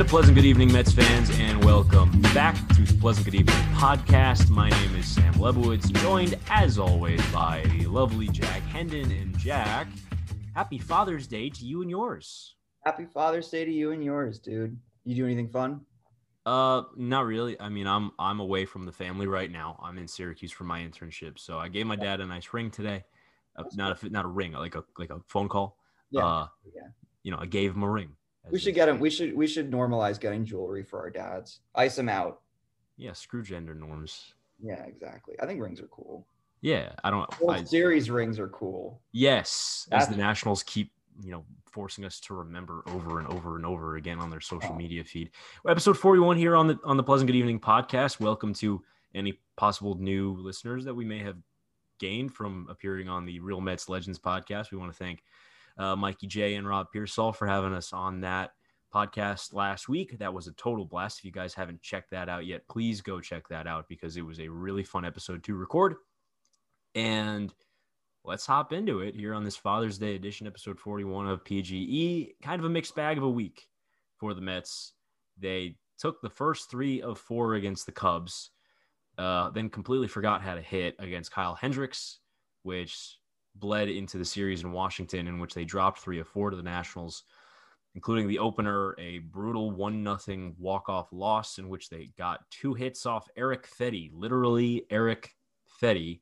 And a pleasant good evening, Mets fans, and welcome back to the Pleasant Good Evening podcast. My name is Sam Lebowitz, joined as always by the lovely Jack Hendon. And Jack, happy Father's Day to you and yours. Happy Father's Day to you and yours, dude. You do anything fun? Uh, not really. I mean, I'm I'm away from the family right now. I'm in Syracuse for my internship, so I gave my dad a nice ring today. Uh, not a not a ring, like a like a phone call. Yeah. Uh, yeah. You know, I gave him a ring. We should get them. We should we should normalize getting jewelry for our dads. Ice them out. Yeah, screw gender norms. Yeah, exactly. I think rings are cool. Yeah, I don't. World I, Series rings are cool. yes, as the Nationals keep you know forcing us to remember over and over and over again on their social Oh. media feed. Episode 41 here on the on the Pleasant Good Evening podcast. Welcome to any possible new listeners that we may have gained from appearing on the Real Mets Legends podcast. We want to thank uh, Mikey J and Rob Pearsall for having us on that podcast last week. That was a total blast. If you guys haven't checked that out yet, please go check that out because it was a really fun episode to record. And let's hop into it here on this Father's Day edition, episode 41 of PGE. Kind of a mixed bag of a week for the Mets. They took the first three of four against the Cubs, uh, then completely forgot how to hit against Kyle Hendricks, which bled into the series in Washington, in which they dropped three of four to the Nationals, including the opener, a brutal one nothing walk off loss in which they got two hits off Erick Fedde, literally Erick Fedde.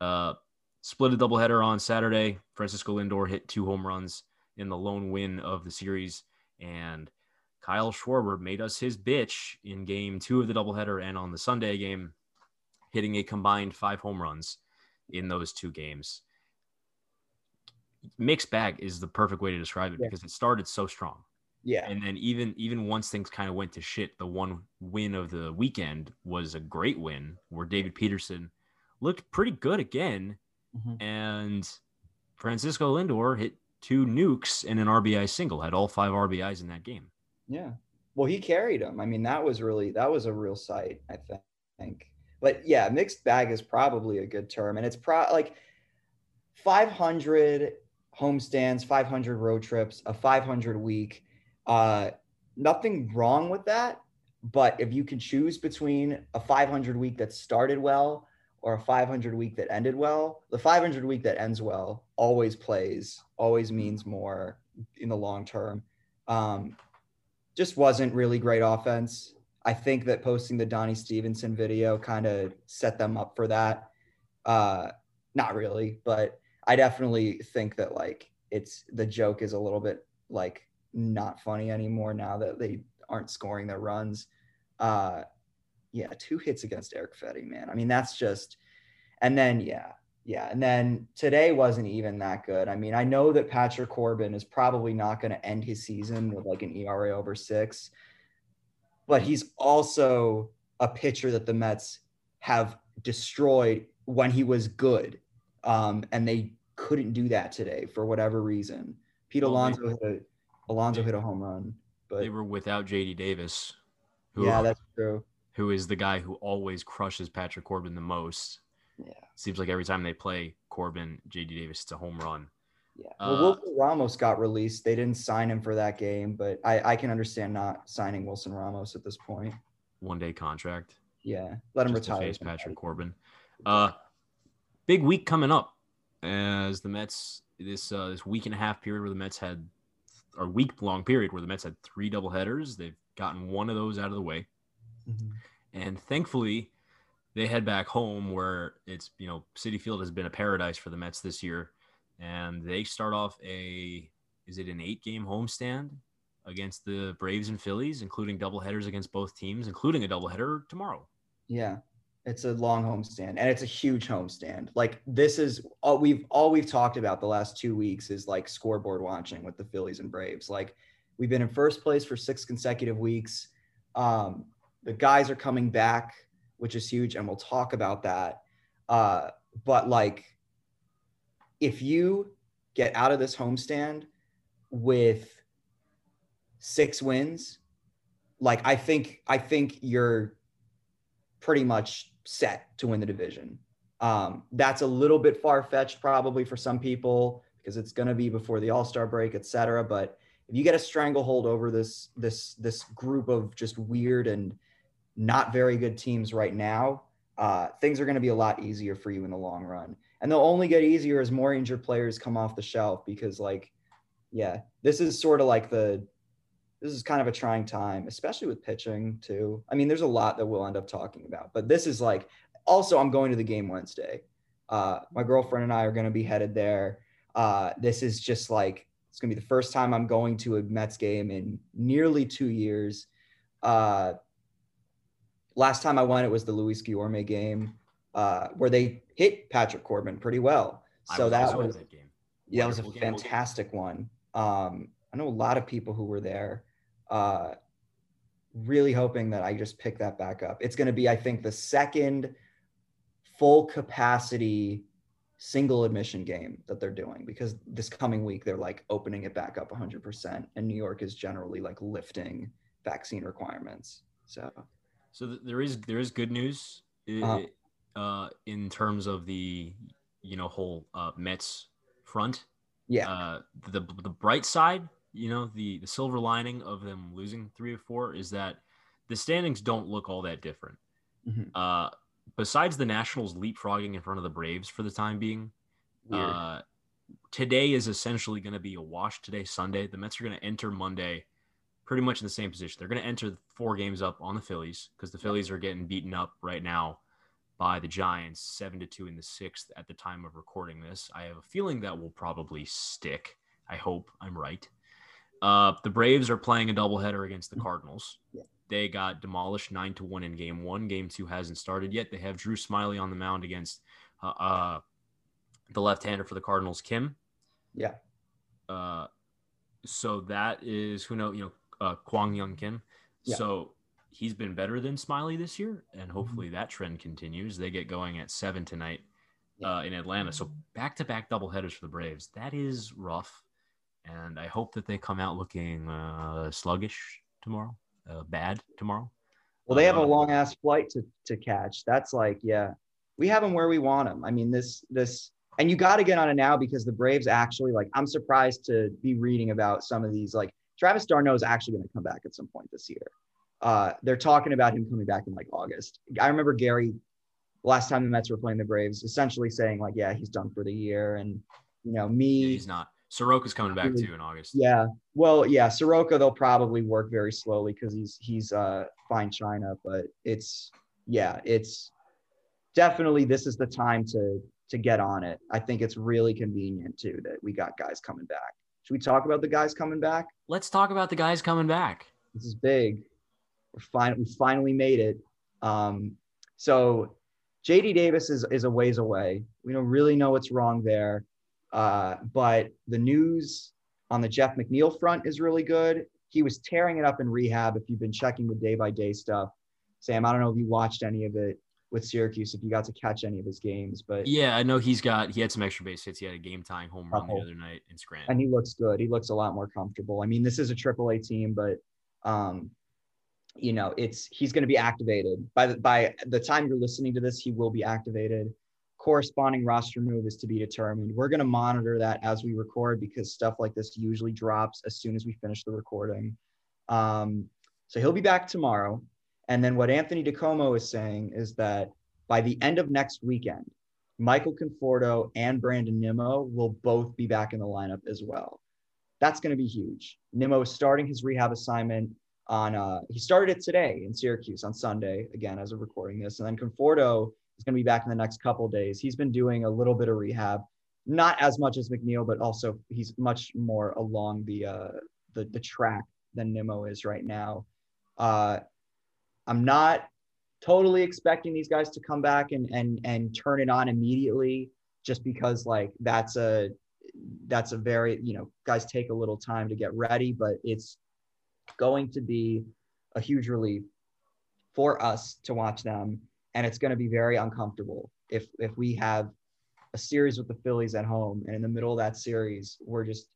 Uh, split a doubleheader on Saturday. Francisco Lindor hit two home runs in the lone win of the series, and Kyle Schwarber made us his bitch in game two of the doubleheader and on the Sunday game, hitting a combined five home runs in those two games. Mixed bag is the perfect way to describe it Yeah. because it started so strong. Yeah. And then even even once things kind of went to shit, the one win of the weekend was a great win where David Peterson looked pretty good again, Mhm. and Francisco Lindor hit two nukes and an RBI single, had all five RBIs in that game. Yeah. Well, he carried him. I mean, that was really that was a real sight, I think. But yeah, mixed bag is probably a good term, and it's pro like 500 homestands, 500 road trips, a 500 week. Uh, nothing wrong with that. But if you can choose between a 500 week that started well or a 500 week that ended well, the 500 week that ends well always plays, always means more in the long term. Um, just wasn't really great offense. I think that posting the Donnie Stevenson video kind of set them up for that. Uh, not really, but I definitely think that like it's the joke is a little bit like not funny anymore now that they aren't scoring their runs. Uh, yeah, two hits against Erick Fedde, man. I mean, that's just, and then yeah, yeah, and then today wasn't even that good. I mean, I know that Patrick Corbin is probably not going to end his season with like an ERA over six, but he's also a pitcher that the Mets have destroyed when he was good, um, and they couldn't do that today for whatever reason. Pete Alonso hit a Alonso hit a home run, but They were without JD Davis, who, yeah, that's true. who is the guy who always crushes Patrick Corbin the most. Yeah. Seems like every time they play Corbin, JD Davis, it's a home run. Yeah. Uh, Well, Wilson Ramos got released. They didn't sign him for that game, but I, I can understand not signing Wilson Ramos at this point. One day contract. Yeah. Let him just retire. face Patrick Corbin. Uh, big week coming up as the Mets this uh, this week and a half period where the Mets had or week long period where the Mets had three double headers. They've gotten one of those out of the way, Mhm. and thankfully they head back home where it's you know Citi Field has been a paradise for the Mets this year, and they start off a is it an eight game homestand against the Braves and Phillies, including double headers against both teams, including a doubleheader tomorrow. Yeah. It's a long homestand and it's a huge homestand. Like this is all we've all we've talked about the last two weeks is like scoreboard watching with the Phillies and Braves. Like we've been in first place for six consecutive weeks. Um, the guys are coming back, which is huge, and we'll talk about that. Uh, but like if you get out of this homestand with six wins, like I think I think you're pretty much set to win the division. Um, that's a little bit far fetched probably for some people because it's going to be before the All Star break, et cetera. But if you get a stranglehold over this this this group of just weird and not very good teams right now, uh, things are going to be a lot easier for you in the long run. And they'll only get easier as more injured players come off the shelf because, like, yeah, this is sort of like the this is kind of a trying time, especially with pitching too. I mean, there's a lot that we'll end up talking about, but this is like also I'm going to the game Wednesday. Uh, my girlfriend and I are going to be headed there. Uh, this is just like it's going to be the first time I'm going to a Mets game in nearly two years. Uh, last time I went, it was the Luis Guillorme game uh, where they hit Patrick Corbin pretty well. So was that was that game. Yeah, it was a fantastic one. Um, I know a lot of people who were there. Uh, really hoping that I just pick that back up. It's going to be, I think, the second full capacity single admission game that they're doing because this coming week they're like opening it back up 100% and New York is generally like lifting vaccine requirements. So so th- there is there is good news uh-huh. uh, in terms of the you know whole uh, Mets front. Yeah. Uh, the the bright side, you know, the the silver lining of them losing three or four is that the standings don't look all that different. Mm-hmm. Uh, besides the Nationals leapfrogging in front of the Braves for the time being, uh, today is essentially going to be a wash. Today, Sunday, the Mets are going to enter Monday pretty much in the same position. They're going to enter four games up on the Phillies because the Phillies are getting beaten up right now by the Giants, seven to two in the sixth at the time of recording this. I have a feeling that will probably stick. I hope I'm right. Uh, the Braves are playing a doubleheader against the Cardinals. Yeah. They got demolished nine to one in game one. Game two hasn't started yet. They have Drew Smyly on the mound against uh, uh, the left-hander for the Cardinals, Kim. Yeah. Uh, so that is who know you know uh, Kwang Hyun Kim. Yeah. So he's been better than Smyly this year, and mm-hmm. hopefully that trend continues. They get going at seven tonight uh, in Atlanta. So back to back double headers for the Braves. That is rough, and I hope that they come out looking uh, sluggish tomorrow, uh, bad tomorrow. Well, they have a uh, long ass flight to to catch. That's like, yeah, we have them where we want them. I mean, this this. And you got to get on it now because the Braves actually like. I'm surprised to be reading about some of these like Travis d'Arnaud is actually going to come back at some point this year. Uh, they're talking about him coming back in like August. I remember Gary last time the Mets were playing the Braves, essentially saying like, "Yeah, he's done for the year," and you know, me. Yeah, he's not. Soroka's coming back too in August. Yeah. Well, yeah, Soroka they'll probably work very slowly because he's he's uh fine China, but it's yeah, it's definitely this is the time to to get on it. I think it's really convenient too that we got guys coming back. Should we talk about the guys coming back? Let's talk about the guys coming back. This is big. We're fine. We finally made it. Um, so JD Davis is, is a ways away. We don't really know what's wrong there. Uh, but the news on the Jeff McNeil front is really good. He was tearing it up in rehab. If you've been checking the day by day stuff, Sam, I don't know if you watched any of it with Syracuse if you got to catch any of his games. But yeah, I know he's got he had some extra base hits. He had a game tying home run the other night in Scranton, and he looks good. He looks a lot more comfortable. I mean, this is a Triple A team, but um, you know, it's he's going to be activated by the by the time you're listening to this. He will be activated. Corresponding roster move is to be determined. We're going to monitor that as we record because stuff like this usually drops as soon as we finish the recording. Um, so he'll be back tomorrow. And then what Anthony DiComo is saying is that by the end of next weekend, Michael Conforto and Brandon Nimmo will both be back in the lineup as well. That's going to be huge. Nimmo is starting his rehab assignment on, uh, he started it today in Syracuse on Sunday, again, as of recording this. And then Conforto is going to be back in the next couple days. He's been doing a little bit of rehab, not as much as McNeil, but also he's much more along the, uh, the, the track than Nimmo is right now. Uh, I'm not totally expecting these guys to come back and and and turn it on immediately just because like that's a that's a very you know guys take a little time to get ready but it's going to be a huge relief for us to watch them and it's going to be very uncomfortable if if we have a series with the Phillies at home and in the middle of that series we're just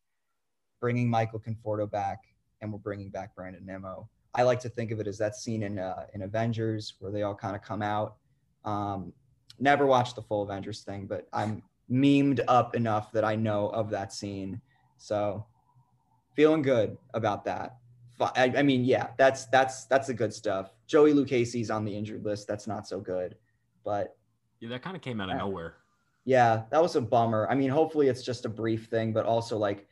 bringing Michael Conforto back and we're bringing back Brandon Nimmo I like to think of it as that scene in uh, in Avengers where they all kind of come out. Um, never watched the full Avengers thing, but I'm memed up enough that I know of that scene. So feeling good about that. I, I, mean, yeah, that's that's that's the good stuff. Joey Lucchesi's on the injured list. That's not so good, but yeah, that kind of came out of nowhere. Yeah, that was a bummer. I mean, hopefully it's just a brief thing, but also like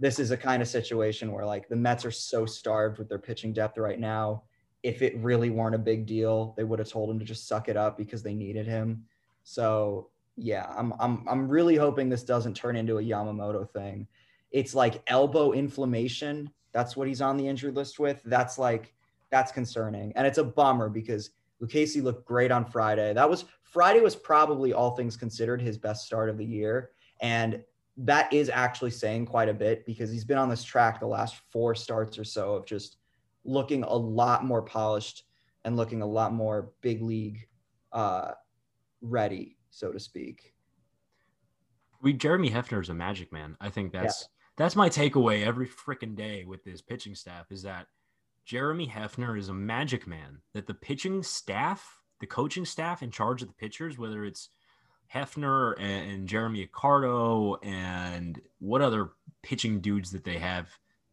this is a kind of situation where like the Mets are so starved with their pitching depth right now. If it really weren't a big deal, they would have told him to just suck it up because they needed him. So yeah, I'm I'm I'm really hoping this doesn't turn into a Yamamoto thing. It's like elbow inflammation. That's what he's on the injured list with. That's like that's concerning. And it's a bummer because Lucchesi looked great on Friday. That was Friday was probably all things considered his best start of the year. And that is actually saying quite a bit because he's been on this track the last four starts or so of just looking a lot more polished and looking a lot more big league uh, ready, so to speak. We Jeremy Hefner is a magic man. I think that's yeah. that's my takeaway every freaking day with this pitching staff is that Jeremy Hefner is a magic man. That the pitching staff, the coaching staff in charge of the pitchers, whether it's Hefner and, and Jeremy Accardo and what other pitching dudes that they have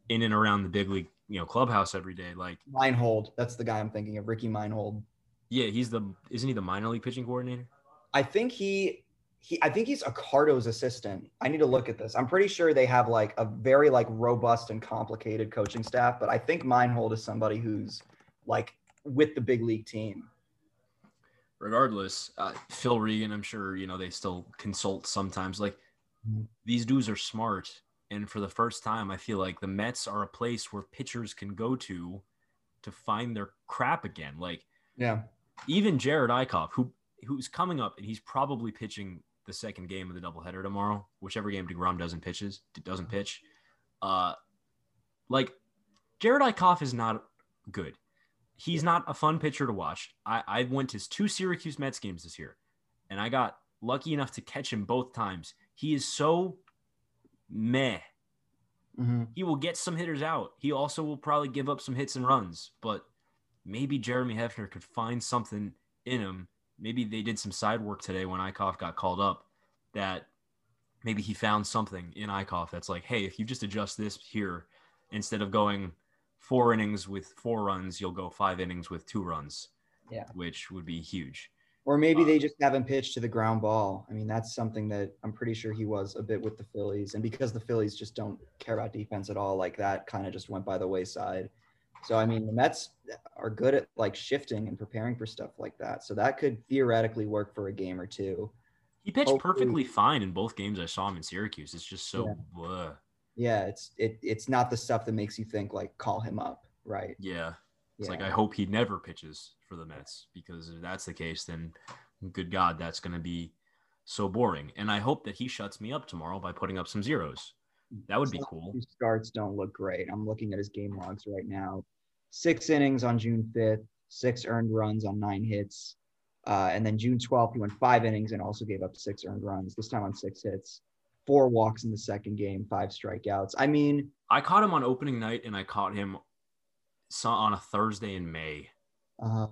in and around the big league, you know, clubhouse every day. Like Meinhold, that's the guy I'm thinking of, Ricky Meinhold. Yeah, he's the isn't he the minor league pitching coordinator? I think he he I think he's Accardo's assistant. I need to look at this. I'm pretty sure they have like a very like robust and complicated coaching staff, but I think Meinhold is somebody who's like with the big league team regardless, uh, Phil Regan, I'm sure you know they still consult sometimes. Like these dudes are smart, and for the first time, I feel like the Mets are a place where pitchers can go to to find their crap again. Like, yeah, even Jared Eickhoff, who who's coming up, and he's probably pitching the second game of the doubleheader tomorrow, whichever game Degrom doesn't pitches doesn't pitch. Uh, like Jared Eickhoff is not good he's not a fun pitcher to watch. I, I went to two Syracuse Mets games this year, and I got lucky enough to catch him both times. He is so meh. Mm-hmm. He will get some hitters out. He also will probably give up some hits and runs, but maybe Jeremy Hefner could find something in him. Maybe they did some side work today when Eickhoff got called up that maybe he found something in Eickhoff that's like, hey, if you just adjust this here instead of going – four innings with four runs, you'll go five innings with two runs. Yeah. Which would be huge. Or maybe um, they just haven't pitched to the ground ball. I mean, that's something that I'm pretty sure he was a bit with the Phillies. And because the Phillies just don't care about defense at all, like that kind of just went by the wayside. So, I mean, the Mets are good at like shifting and preparing for stuff like that. So that could theoretically work for a game or two. He pitched Hopefully. perfectly fine in both games I saw him in Syracuse. It's just so yeah yeah it's it it's not the stuff that makes you think like call him up right yeah it's yeah. like i hope he never pitches for the mets because if that's the case then good god that's going to be so boring and i hope that he shuts me up tomorrow by putting up some zeros that would be cool His starts don't look great i'm looking at his game logs right now six innings on june 5th six earned runs on nine hits uh, and then june 12th he went five innings and also gave up six earned runs this time on six hits four walks in the second game, five strikeouts. I mean, I caught him on opening night and I caught him on a Thursday in May. Uh,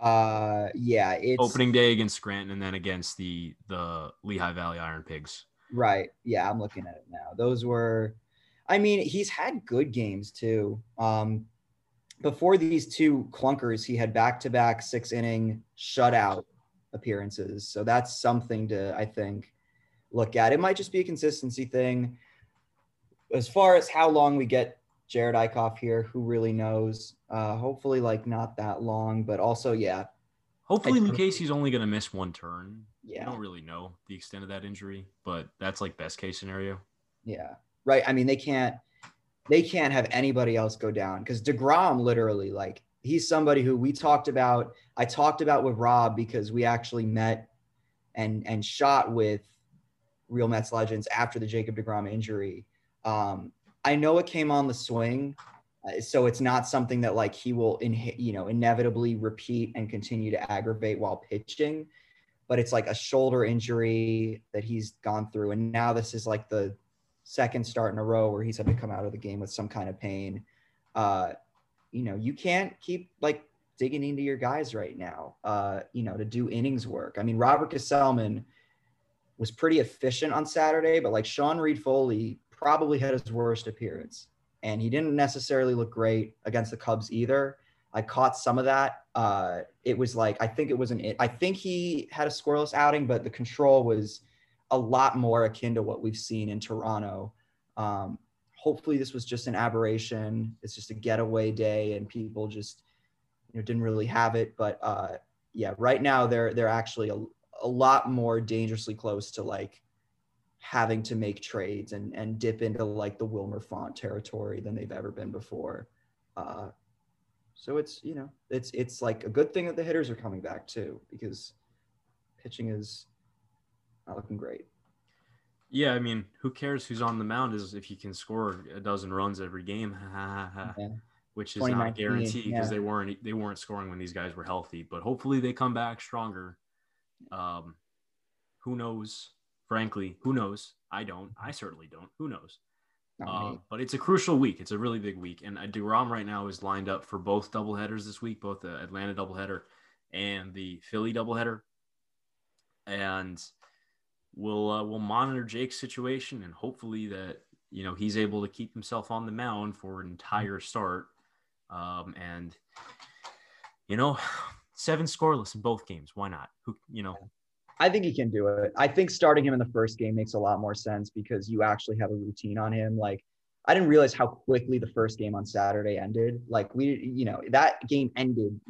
uh yeah, it's opening day against Scranton and then against the the Lehigh Valley Iron Pigs. Right. Yeah, I'm looking at it now. Those were I mean, he's had good games too. Um before these two clunkers, he had back-to-back six inning shutout appearances. So that's something to, I think, look at. It might just be a consistency thing. As far as how long we get Jared Eickhoff here, who really knows? Uh, hopefully, like not that long, but also, yeah. Hopefully, Lucchesi's only going to miss one turn. Yeah. I don't really know the extent of that injury, but that's like best case scenario. Yeah. Right. I mean, they can't they can't have anybody else go down because DeGrom literally like he's somebody who we talked about. I talked about with Rob because we actually met and and shot with Real Mets legends after the Jacob Degrom injury. Um, I know it came on the swing, uh, so it's not something that like he will in you know inevitably repeat and continue to aggravate while pitching. But it's like a shoulder injury that he's gone through, and now this is like the second start in a row where he's had to come out of the game with some kind of pain. Uh, you know, you can't keep like digging into your guys right now, uh, you know, to do innings work. I mean, Robert Gsellman was pretty efficient on Saturday, but like Sean Reid Foley probably had his worst appearance, and he didn't necessarily look great against the Cubs either. I caught some of that. Uh, it was like I think it was an. I think he had a scoreless outing, but the control was a lot more akin to what we've seen in Toronto. Um, hopefully, this was just an aberration. It's just a getaway day, and people just you know didn't really have it. But uh, yeah, right now they're they're actually a, a lot more dangerously close to like having to make trades and and dip into like the Wilmer Font territory than they've ever been before. Uh, so it's you know it's it's like a good thing that the hitters are coming back too because pitching is not looking great. Yeah, I mean, who cares who's on the mound is if you can score a dozen runs every game, yeah. which is not guaranteed because yeah. they weren't they weren't scoring when these guys were healthy. But hopefully they come back stronger. Um, who knows? Frankly, who knows? I don't. I certainly don't. Who knows? Uh, but it's a crucial week. It's a really big week, and Degrom right now is lined up for both doubleheaders this week, both the Atlanta doubleheader and the Philly doubleheader. And we'll uh, we'll monitor Jake's situation, and hopefully that you know he's able to keep himself on the mound for an entire start. Um, and you know, seven scoreless in both games. Why not? Who you know? I think he can do it. I think starting him in the first game makes a lot more sense because you actually have a routine on him. Like, I didn't realize how quickly the first game on Saturday ended. Like, we, you know, that game ended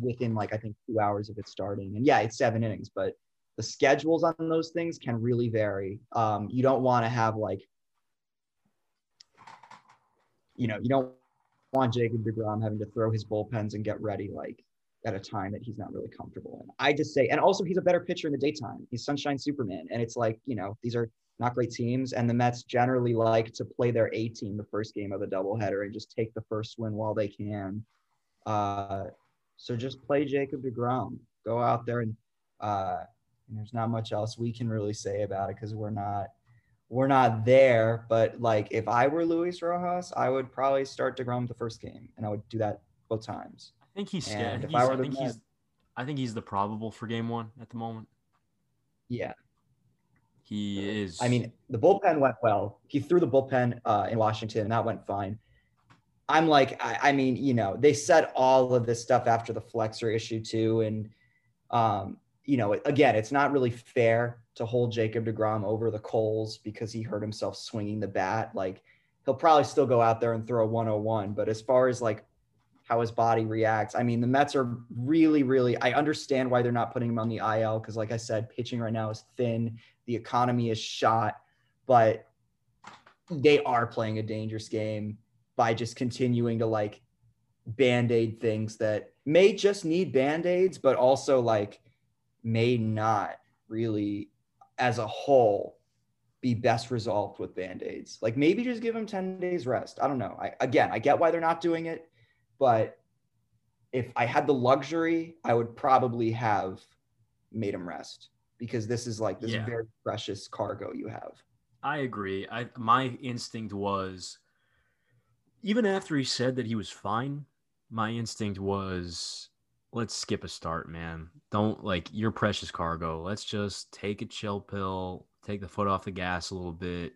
within like, I think two hours of it starting. And yeah, it's seven innings, but the schedules on those things can really vary. Um, you don't want to have like, you know, you don't want Jacob DeGrom having to throw his bullpens and get ready like at a time that he's not really comfortable in. I just say, and also he's a better pitcher in the daytime. He's Sunshine Superman. And it's like, you know, these are not great teams. And the Mets generally like to play their A team the first game of the doubleheader and just take the first win while they can. Uh, so just play Jacob DeGrom. Go out there and, uh, and there's not much else we can really say about it because we're not we're not there. But like if I were Luis Rojas, I would probably start DeGrom the first game and I would do that both times. I think he's scared. He's, I, were I, think he's, I think he's the probable for game one at the moment. Yeah. He is. I mean, the bullpen went well. He threw the bullpen uh, in Washington, and that went fine. I'm like, I, I, mean, you know, they said all of this stuff after the flexor issue too, and um, you know, again, it's not really fair to hold Jacob Degrom over the coals because he hurt himself swinging the bat. Like, he'll probably still go out there and throw a 101, but as far as like how his body reacts. I mean, the Mets are really, really, I understand why they're not putting him on the IL because, like I said, pitching right now is thin. The economy is shot, but they are playing a dangerous game by just continuing to like band aid things that may just need band aids, but also like may not really, as a whole, be best resolved with band aids. Like maybe just give him 10 days rest. I don't know. I, again, I get why they're not doing it but if I had the luxury, I would probably have made him rest because this is like this yeah. very precious cargo you have. I agree. I my instinct was even after he said that he was fine, my instinct was let's skip a start, man. Don't like your precious cargo. Let's just take a chill pill, take the foot off the gas a little bit,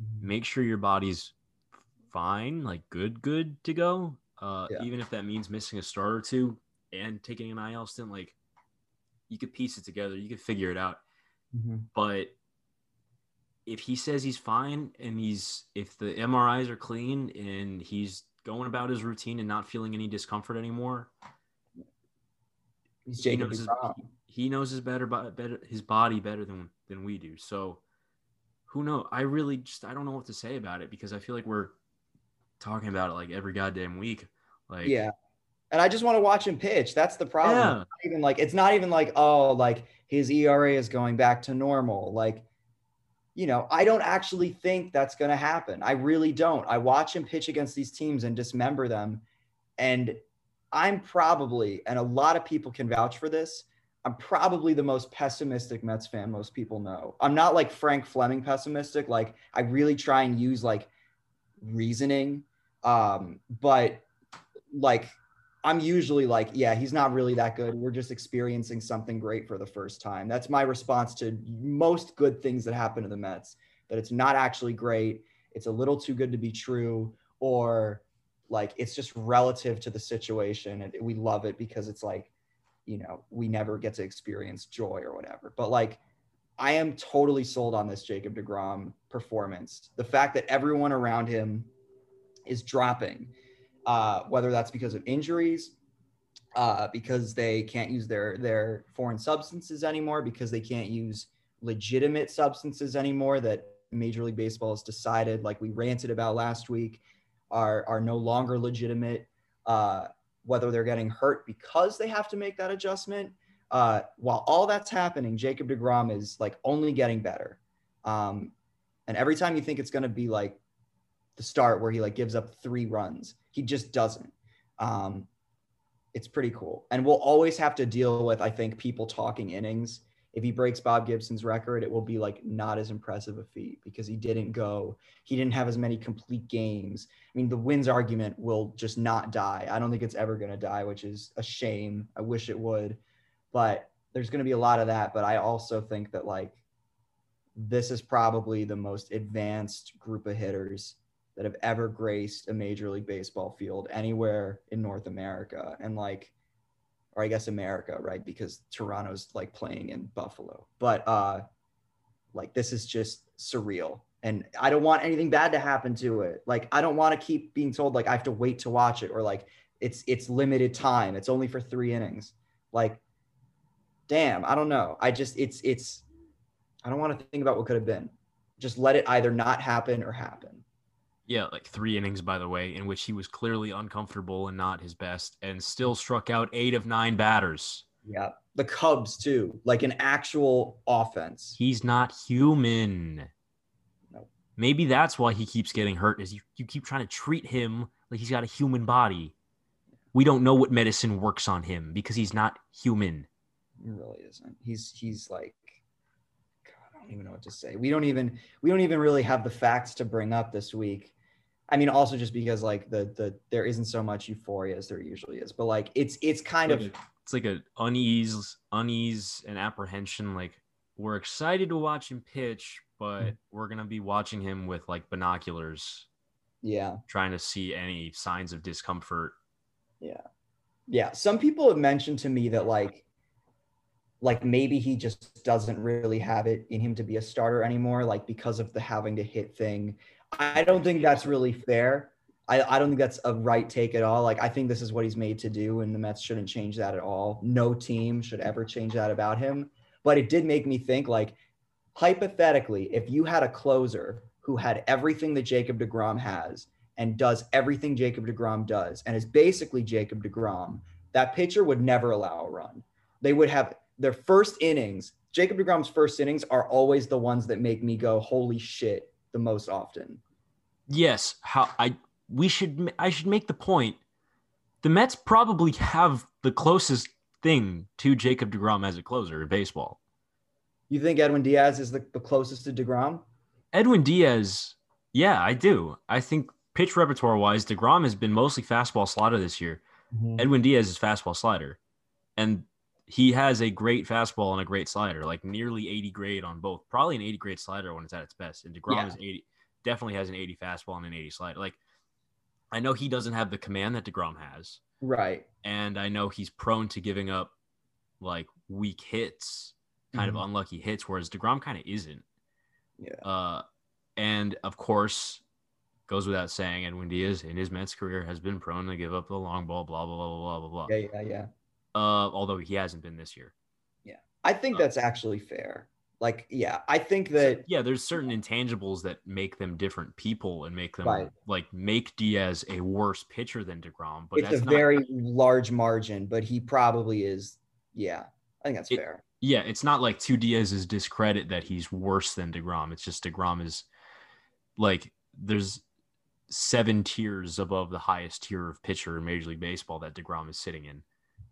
mm-hmm. make sure your body's fine, like good, good to go. Uh, yeah. Even if that means missing a start or two and taking an IL stint, like you could piece it together, you could figure it out. Mm-hmm. But if he says he's fine and he's if the MRIs are clean and he's going about his routine and not feeling any discomfort anymore, he's he knows, his, he knows his better, better his body better than than we do. So who knows? I really just I don't know what to say about it because I feel like we're talking about it like every goddamn week. Like yeah. And I just want to watch him pitch. That's the problem. Yeah. even like it's not even like, oh, like his ERA is going back to normal. Like, you know, I don't actually think that's gonna happen. I really don't. I watch him pitch against these teams and dismember them. And I'm probably, and a lot of people can vouch for this. I'm probably the most pessimistic Mets fan most people know. I'm not like Frank Fleming pessimistic. Like I really try and use like reasoning um, but like I'm usually like, yeah, he's not really that good. We're just experiencing something great for the first time. That's my response to most good things that happen to the Mets, that it's not actually great. it's a little too good to be true or like it's just relative to the situation and we love it because it's like you know we never get to experience joy or whatever. But like i am totally sold on this jacob deGrom performance. The fact that everyone around him is dropping uh, whether that's because of injuries uh, because they can't use their their foreign substances anymore because they can't use legitimate substances anymore that major league baseball has decided like we ranted about last week are are no longer legitimate. Uh, whether they're getting hurt because they have to make that adjustment. Uh, while all that's happening, Jacob Degrom is like only getting better. Um, and every time you think it's going to be like the start where he like gives up three runs, he just doesn't. Um, it's pretty cool. And we'll always have to deal with, I think, people talking innings if he breaks Bob Gibson's record, it will be like not as impressive a feat because he didn't go, he didn't have as many complete games. I mean, the wins argument will just not die. I don't think it's ever going to die, which is a shame. I wish it would, but there's going to be a lot of that. But I also think that like this is probably the most advanced group of hitters that have ever graced a major league baseball field anywhere in North America. And like, or I guess America, right? Because Toronto's like playing in Buffalo. But uh like this is just surreal. And I don't want anything bad to happen to it. Like I don't want to keep being told like I have to wait to watch it or like it's it's limited time. It's only for 3 innings. Like damn, I don't know. I just it's it's I don't want to think about what could have been. Just let it either not happen or happen. Yeah, like three innings, by the way, in which he was clearly uncomfortable and not his best, and still struck out eight of nine batters. Yeah, the Cubs too, like an actual offense. He's not human. No. Maybe that's why he keeps getting hurt. Is you, you keep trying to treat him like he's got a human body. We don't know what medicine works on him because he's not human. He really isn't. He's he's like God, I don't even know what to say. We don't even we don't even really have the facts to bring up this week. I mean, also just because like the the there isn't so much euphoria as there usually is, but like it's it's kind like of a, it's like a unease, unease and apprehension. Like we're excited to watch him pitch, but mm-hmm. we're gonna be watching him with like binoculars. Yeah, trying to see any signs of discomfort. Yeah, yeah. Some people have mentioned to me that like like maybe he just doesn't really have it in him to be a starter anymore like because of the having to hit thing I don't think that's really fair. I, I don't think that's a right take at all. Like I think this is what he's made to do, and the Mets shouldn't change that at all. No team should ever change that about him. But it did make me think like hypothetically, if you had a closer who had everything that Jacob DeGrom has and does everything Jacob DeGrom does and is basically Jacob DeGrom, that pitcher would never allow a run. They would have their first innings. Jacob DeGrom's first innings are always the ones that make me go, holy shit, the most often. Yes, how I we should I should make the point. The Mets probably have the closest thing to Jacob DeGrom as a closer in baseball. You think Edwin Diaz is the, the closest to DeGrom? Edwin Diaz, yeah, I do. I think pitch repertoire wise, DeGrom has been mostly fastball slider this year. Mm-hmm. Edwin Diaz is fastball slider. And he has a great fastball and a great slider, like nearly 80 grade on both. Probably an 80 grade slider when it's at its best. And DeGrom yeah. is 80, definitely has an 80 fastball and an 80 slider. Like, I know he doesn't have the command that DeGrom has. Right. And I know he's prone to giving up like weak hits, kind mm-hmm. of unlucky hits, whereas DeGrom kind of isn't. Yeah. Uh, and of course, goes without saying, Edwin Diaz in his Mets career has been prone to give up the long ball, blah, blah, blah, blah, blah, blah. Yeah, yeah, yeah uh, although he hasn't been this year. Yeah, I think uh, that's actually fair. Like, yeah, I think that so, yeah, there's certain intangibles that make them different people and make them right. like make Diaz a worse pitcher than Degrom. But it's a not, very large margin, but he probably is. Yeah, I think that's it, fair. Yeah, it's not like to Diaz's discredit that he's worse than Degrom. It's just Degrom is like there's seven tiers above the highest tier of pitcher in Major League Baseball that Degrom is sitting in.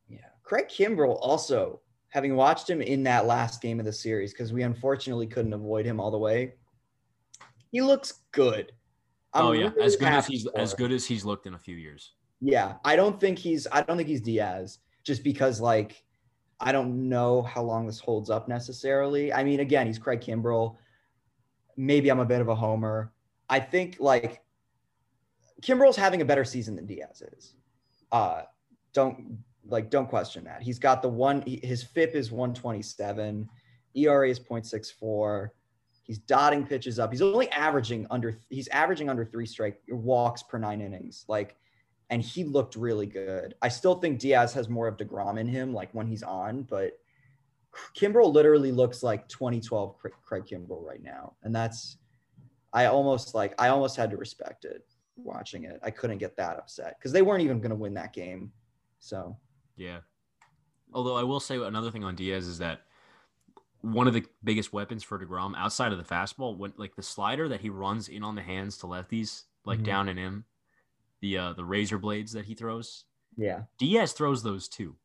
Yeah. Craig Kimbrel also, having watched him in that last game of the series, because we unfortunately couldn't avoid him all the way, he looks good. I'm oh yeah, really as good as he's as good as he's looked in a few years. Yeah, I don't think he's I don't think he's Diaz just because like I don't know how long this holds up necessarily. I mean, again, he's Craig Kimbrel. Maybe I'm a bit of a homer. I think like Kimbrel's having a better season than Diaz is. Uh, don't like don't question that. He's got the one. His FIP is 127. ERA is 0.64. He's dotting pitches up. He's only averaging under. He's averaging under three strike walks per nine innings. Like, and he looked really good. I still think Diaz has more of Degrom in him, like when he's on, but Kimbrel literally looks like 2012 Craig Kimbrel right now, and that's I almost like I almost had to respect it watching it. I couldn't get that upset because they weren't even going to win that game. So yeah. Although I will say another thing on Diaz is that one of the biggest weapons for Degrom outside of the fastball, when like the slider that he runs in on the hands to lefties, like mm-hmm. down and in, the uh the razor blades that he throws. Yeah. Diaz throws those too.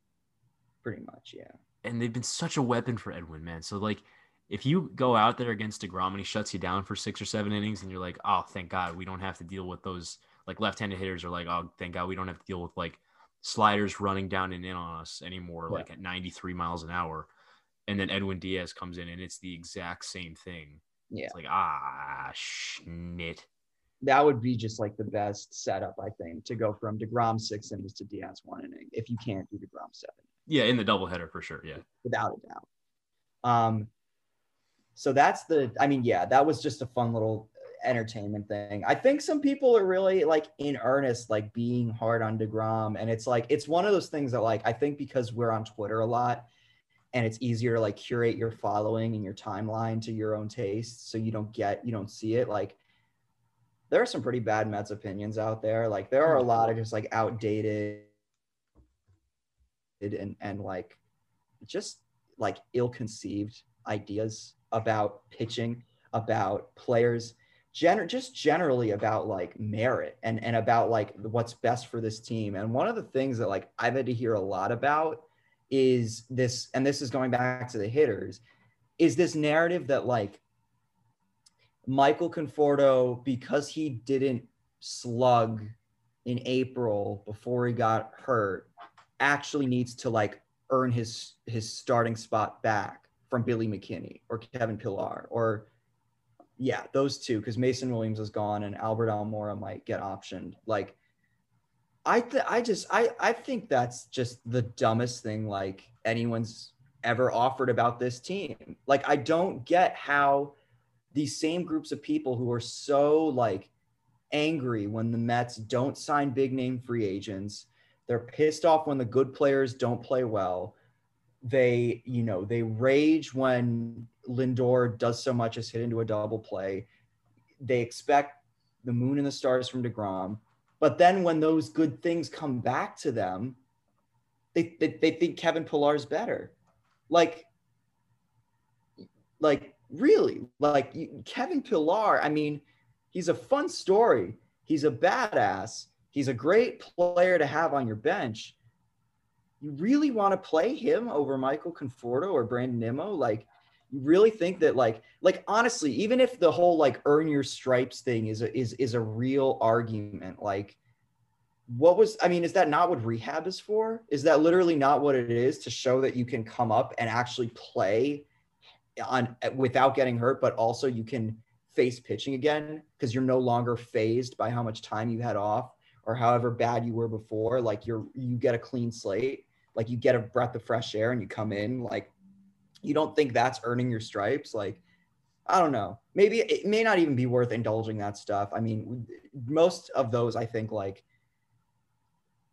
Pretty much, yeah. And they've been such a weapon for Edwin, man. So like if you go out there against DeGrom and he shuts you down for six or seven innings and you're like, oh, thank God we don't have to deal with those like left-handed hitters are like, oh, thank God we don't have to deal with like sliders running down and in on us anymore, yeah. like at 93 miles an hour. And then Edwin Diaz comes in and it's the exact same thing. Yeah. It's like, ah, shit. That would be just like the best setup, I think, to go from DeGrom six innings to Diaz one inning if you can't do DeGrom seven. Yeah, in the doubleheader for sure. Yeah. Without a doubt. Um, so that's the, I mean, yeah, that was just a fun little entertainment thing. I think some people are really like in earnest, like being hard on DeGrom. And it's like, it's one of those things that, like, I think because we're on Twitter a lot and it's easier to like curate your following and your timeline to your own taste. So you don't get, you don't see it. Like, there are some pretty bad Mets opinions out there. Like, there are a lot of just like outdated and, and like just like ill conceived ideas about pitching, about players, just generally about like merit and and about like what's best for this team. And one of the things that like I've had to hear a lot about is this, and this is going back to the hitters, is this narrative that like Michael Conforto, because he didn't slug in April before he got hurt, actually needs to like earn his his starting spot back from Billy McKinney or Kevin Pillar or yeah, those two because Mason Williams is gone and Albert Almora might get optioned. Like I th- I just I I think that's just the dumbest thing like anyone's ever offered about this team. Like I don't get how these same groups of people who are so like angry when the Mets don't sign big name free agents, they're pissed off when the good players don't play well they, you know, they rage when Lindor does so much as hit into a double play. They expect the moon and the stars from DeGrom. But then when those good things come back to them, they, they, they think Kevin Pillar's better. Like, like really, like Kevin Pillar, I mean, he's a fun story. He's a badass. He's a great player to have on your bench you really want to play him over Michael Conforto or Brandon Nimmo? Like, you really think that like like honestly, even if the whole like earn your stripes thing is a is is a real argument, like what was I mean, is that not what rehab is for? Is that literally not what it is to show that you can come up and actually play on without getting hurt, but also you can face pitching again because you're no longer phased by how much time you had off or however bad you were before. Like you're you get a clean slate like you get a breath of fresh air and you come in like you don't think that's earning your stripes? Like i don't know. Maybe it may not even be worth indulging that stuff. I mean most of those i think like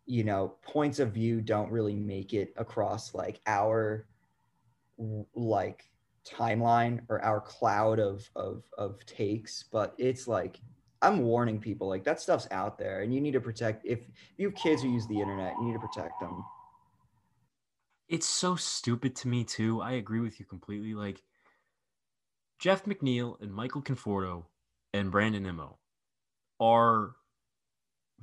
you know points of view don't really make it across like our like timeline or our cloud of of of takes. But it's like i'm warning people like that stuff's out there and you need to protect if you have kids who use the internet you need to protect them it's so stupid to me too. I agree with you completely. Like Jeff McNeil and Michael Conforto and Brandon Nimmo are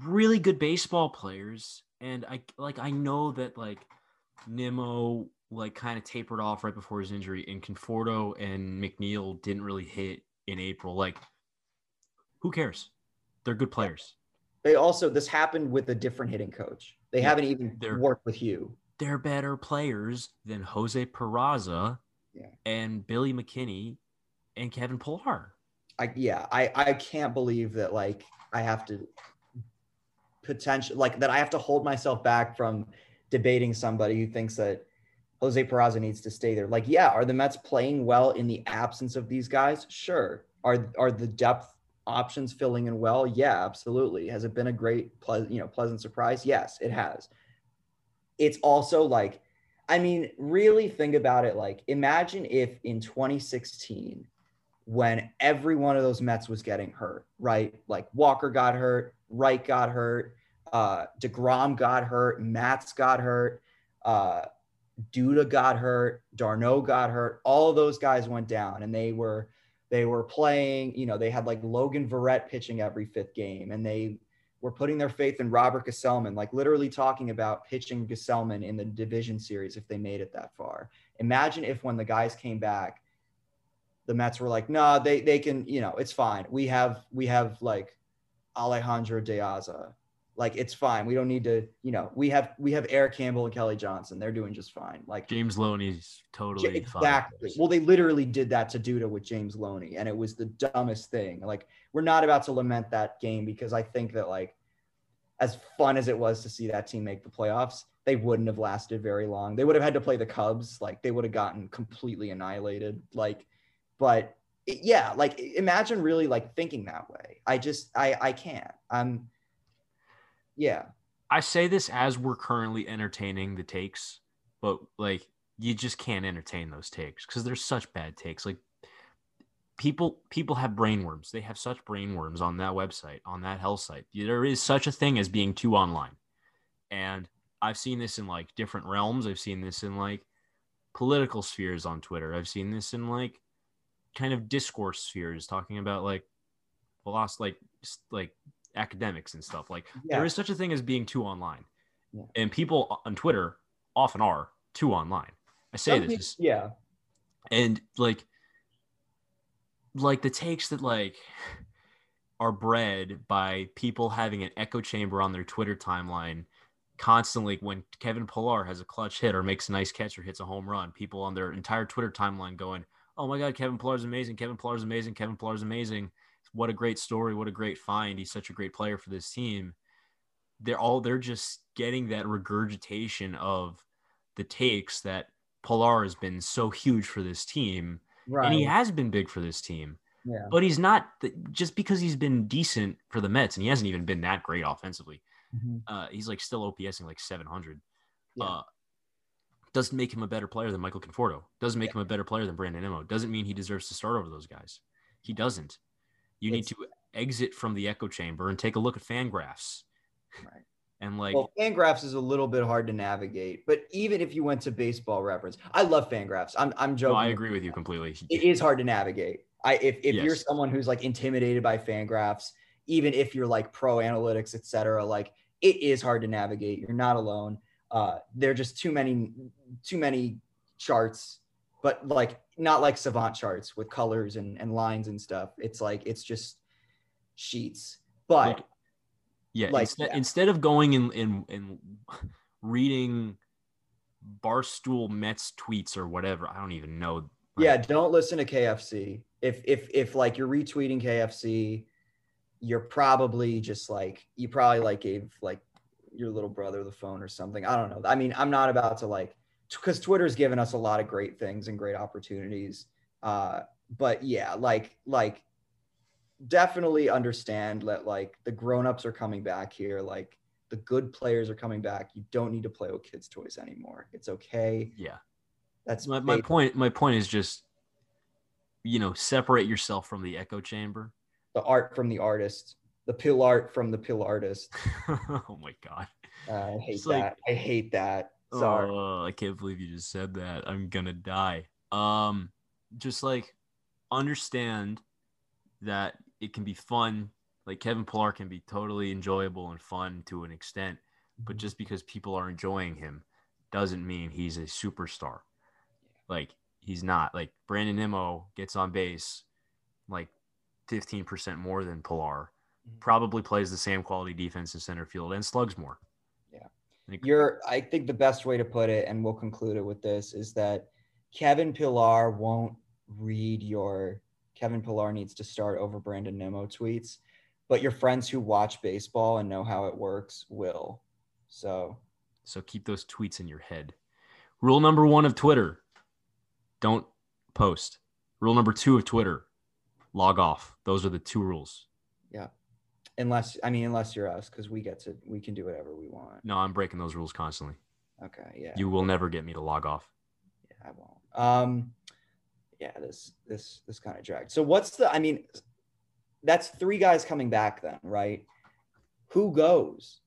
really good baseball players. And I like I know that like Nimmo like kind of tapered off right before his injury, and Conforto and McNeil didn't really hit in April. Like, who cares? They're good players. They also this happened with a different hitting coach. They yeah, haven't even worked with you they're better players than Jose Peraza yeah. and Billy McKinney and Kevin Pillar. I yeah, I I can't believe that like I have to potential like that I have to hold myself back from debating somebody who thinks that Jose Peraza needs to stay there. Like, yeah, are the Mets playing well in the absence of these guys? Sure. Are are the depth options filling in well? Yeah, absolutely. Has it been a great pleasant, you know, pleasant surprise? Yes, it has. It's also like, I mean, really think about it. Like, imagine if in 2016, when every one of those Mets was getting hurt, right? Like Walker got hurt, Wright got hurt, uh, DeGrom got hurt, Matz got hurt, uh, Duda got hurt, d'Arnaud got hurt. All those guys went down, and they were they were playing. You know, they had like Logan Verrett pitching every fifth game, and they were putting their faith in Robert Gsellman, like literally talking about pitching Gsellman in the division series if they made it that far. Imagine if when the guys came back, the Mets were like, "No, nah, they they can, you know, it's fine. We have we have like Alejandro De Aza like it's fine. We don't need to, you know, we have we have Eric Campbell and Kelly Johnson. They're doing just fine. Like James Loney's totally fine. exactly. Fine. Well, they literally did that to Duda with James Loney, and it was the dumbest thing. Like we're not about to lament that game because I think that like as fun as it was to see that team make the playoffs, they wouldn't have lasted very long. They would have had to play the Cubs. Like they would have gotten completely annihilated. Like, but yeah, like imagine really like thinking that way. I just I I can't. I'm yeah. I say this as we're currently entertaining the takes, but like you just can't entertain those takes because they're such bad takes. Like people people have brainworms. They have such brainworms on that website, on that hell site. There is such a thing as being too online. And I've seen this in like different realms. I've seen this in like political spheres on Twitter. I've seen this in like kind of discourse spheres talking about like lost like like academics and stuff. Like yeah. there is such a thing as being too online, yeah. and people on Twitter often are too online. I say Some this, people, yeah, and like, like the takes that like are bred by people having an echo chamber on their Twitter timeline constantly when Kevin Pillar has a clutch hit or makes a nice catch or hits a home run, people on their entire Twitter timeline going, Oh my God, Kevin Pillar is amazing. Kevin Pillar is amazing. Kevin Pillar is amazing what a great story, what a great find. He's such a great player for this team. They're all they're just getting that regurgitation of the takes that Pillar has been so huge for this team. Right. And he has been big for this team. Yeah. But he's not just because he's been decent for the Mets and he hasn't even been that great offensively. Mm-hmm. Uh, he's like still OPSing like 700. Yeah. Uh, doesn't make him a better player than Michael Conforto. Doesn't make yeah. him a better player than Brandon Nimmo. Doesn't mean he deserves to start over those guys. He doesn't. You need to exit from the echo chamber and take a look at Fangraphs. Right. And like, well, Fangraphs is a little bit hard to navigate, but even if you went to Baseball Reference, I love Fangraphs. I'm I'm joking. No, I agree with you completely. It is hard to navigate. I if if yes. you're someone who's like intimidated by Fangraphs, even if you're like pro analytics, etc., like it is hard to navigate. You're not alone. Uh, there are just too many too many charts but like not like savant charts with colors and, and lines and stuff. It's like it's just sheets. But yeah, like instead, yeah. instead of going in in in reading Barstool Mets tweets or whatever, I don't even know. Yeah, don't listen to KFC. If if if like you're retweeting KFC, you're probably just like you probably like gave like your little brother the phone or something. I don't know. I mean, I'm not about to like because Twitter's given us a lot of great things and great opportunities. Uh, but yeah, like like definitely understand that like the grown-ups are coming back here. Like the good players are coming back. You don't need to play with kids' toys anymore. It's okay. Yeah. That's my, my point. My point is just, you know, separate yourself from the echo chamber. The art from the artist. The pill art from the pill artist. oh my god. Uh, I hate it's that. Like, I hate that. Sorry. Oh, I can't believe you just said that. I'm gonna die. Um, just like understand that it can be fun. Like Kevin Pillar can be totally enjoyable and fun to an extent, but mm-hmm. just because people are enjoying him doesn't mean he's a superstar. Like he's not. Like Brandon Nimmo gets on base like 15% more than Pillar. Mm-hmm. Probably plays the same quality defense in center field and slugs more. You're, I think the best way to put it, and we'll conclude it with this, is that Kevin Pillar won't read your Kevin Pillar needs to start over Brandon Nimmo tweets, but your friends who watch baseball and know how it works will. So, so keep those tweets in your head. Rule number one of Twitter: don't post. Rule number two of Twitter: log off. Those are the two rules. Yeah, unless I mean, unless you're us, because we get to we can do whatever we want. No, I'm breaking those rules constantly. Okay, yeah. You will never get me to log off. Yeah, I won't. Um, yeah, this this this kind of dragged. So what's the? I mean, that's three guys coming back then, right? Who goes?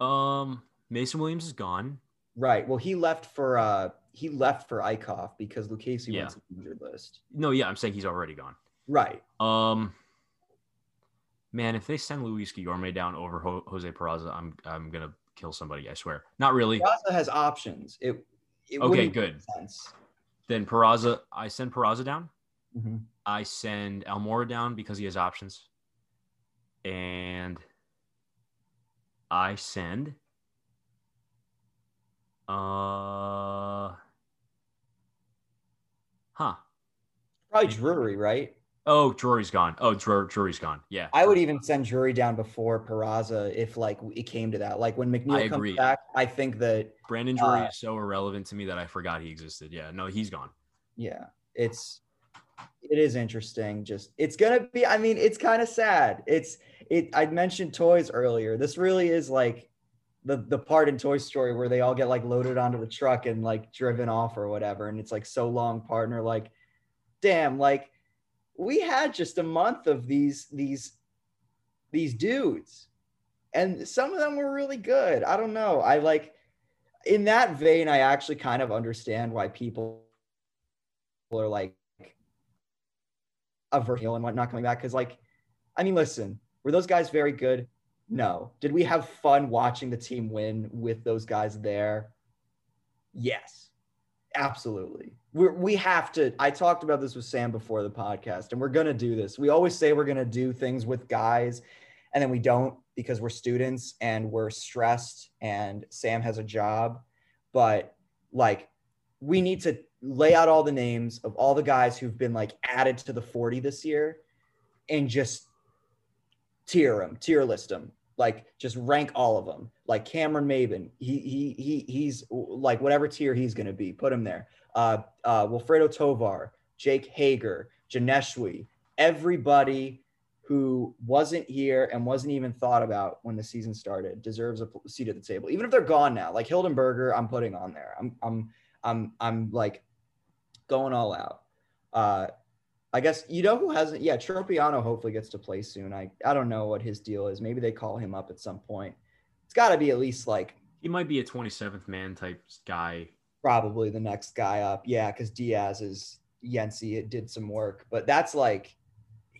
Um, Mason Williams is gone. Right. Well, he left for uh he left for Eickhoff because Lucchesi Yeah. went to the injured list. No, yeah, I'm saying he's already gone. Right. Um, man, if they send Luis Guillorme down over Ho- Jose Peraza, I'm I'm gonna kill somebody. I swear. Not really. Raza has options. It, it Okay, good. make sense. Then Peraza, I send Peraza down. Mhm. I send Almora down because he has options. And I send uh Huh. Probably Drury, right? Oh, Drury's gone. Oh, Dru- Drury's gone. Yeah. I would even send Drury down before Peraza if like it came to that. Like when McNeil comes back, I think that Brandon Drury Uh, is so irrelevant to me that I forgot he existed. Yeah, no, he's gone. yeah, it's it is interesting. Just it's gonna be. I mean, it's kind of sad. It's it. I mentioned toys earlier. This really is like the the part in Toy Story where they all get like loaded onto the truck and like driven off or whatever, and it's like so long partner. Like, damn, like we had just a month of these these these dudes, and some of them were really good. I don't know. I like in that vein. I actually kind of understand why people are like averse and whatnot coming back because like i mean listen were those guys very good no did we have fun watching the team win with those guys there yes absolutely we're, we have to i talked about this with sam before the podcast and we're going to do this we always say we're going to do things with guys and then we don't because we're students and we're stressed and sam has a job but like we need to lay out all the names of all the guys who've been like added to the 40 this year and just tier them, tier list them. Like just rank all of them. Like Cameron Maybin, he he he he's like whatever tier he's gonna be, put him there. Uh uh Wilfredo Tovar, Jake Hager, Johneshwy, everybody who wasn't here and wasn't even thought about when the season started deserves a seat at the table. Even if they're gone now, like Hildenberger, I'm putting on there. I'm I'm I'm I'm like going all out. Uh, I guess you know who hasn't. Yeah, Tropeano hopefully gets to play soon. I I don't know what his deal is. Maybe they call him up at some point. It's got to be at least like He might be a 27th man type guy. Probably the next guy up. Yeah, because Diaz is Yensi. It did some work, but that's like,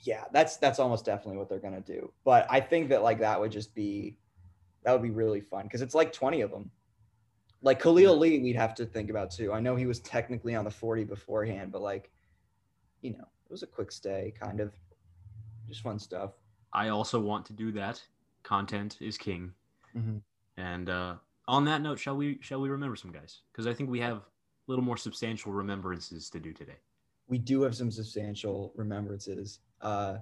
yeah, that's that's almost definitely what they're gonna do. But I think that like that would just be that would be really fun because it's like twenty of them. Like Khalil Lee, we'd have to think about too. I know he was technically on the forty beforehand, but like, you know, it was a quick stay, kind of, just fun stuff. I also want to do that. Content is king. Mm-hmm. And uh, on that note, shall we shall we remember some guys? Because I think we have a little more substantial remembrances to do today. we do have some substantial remembrances. Uh,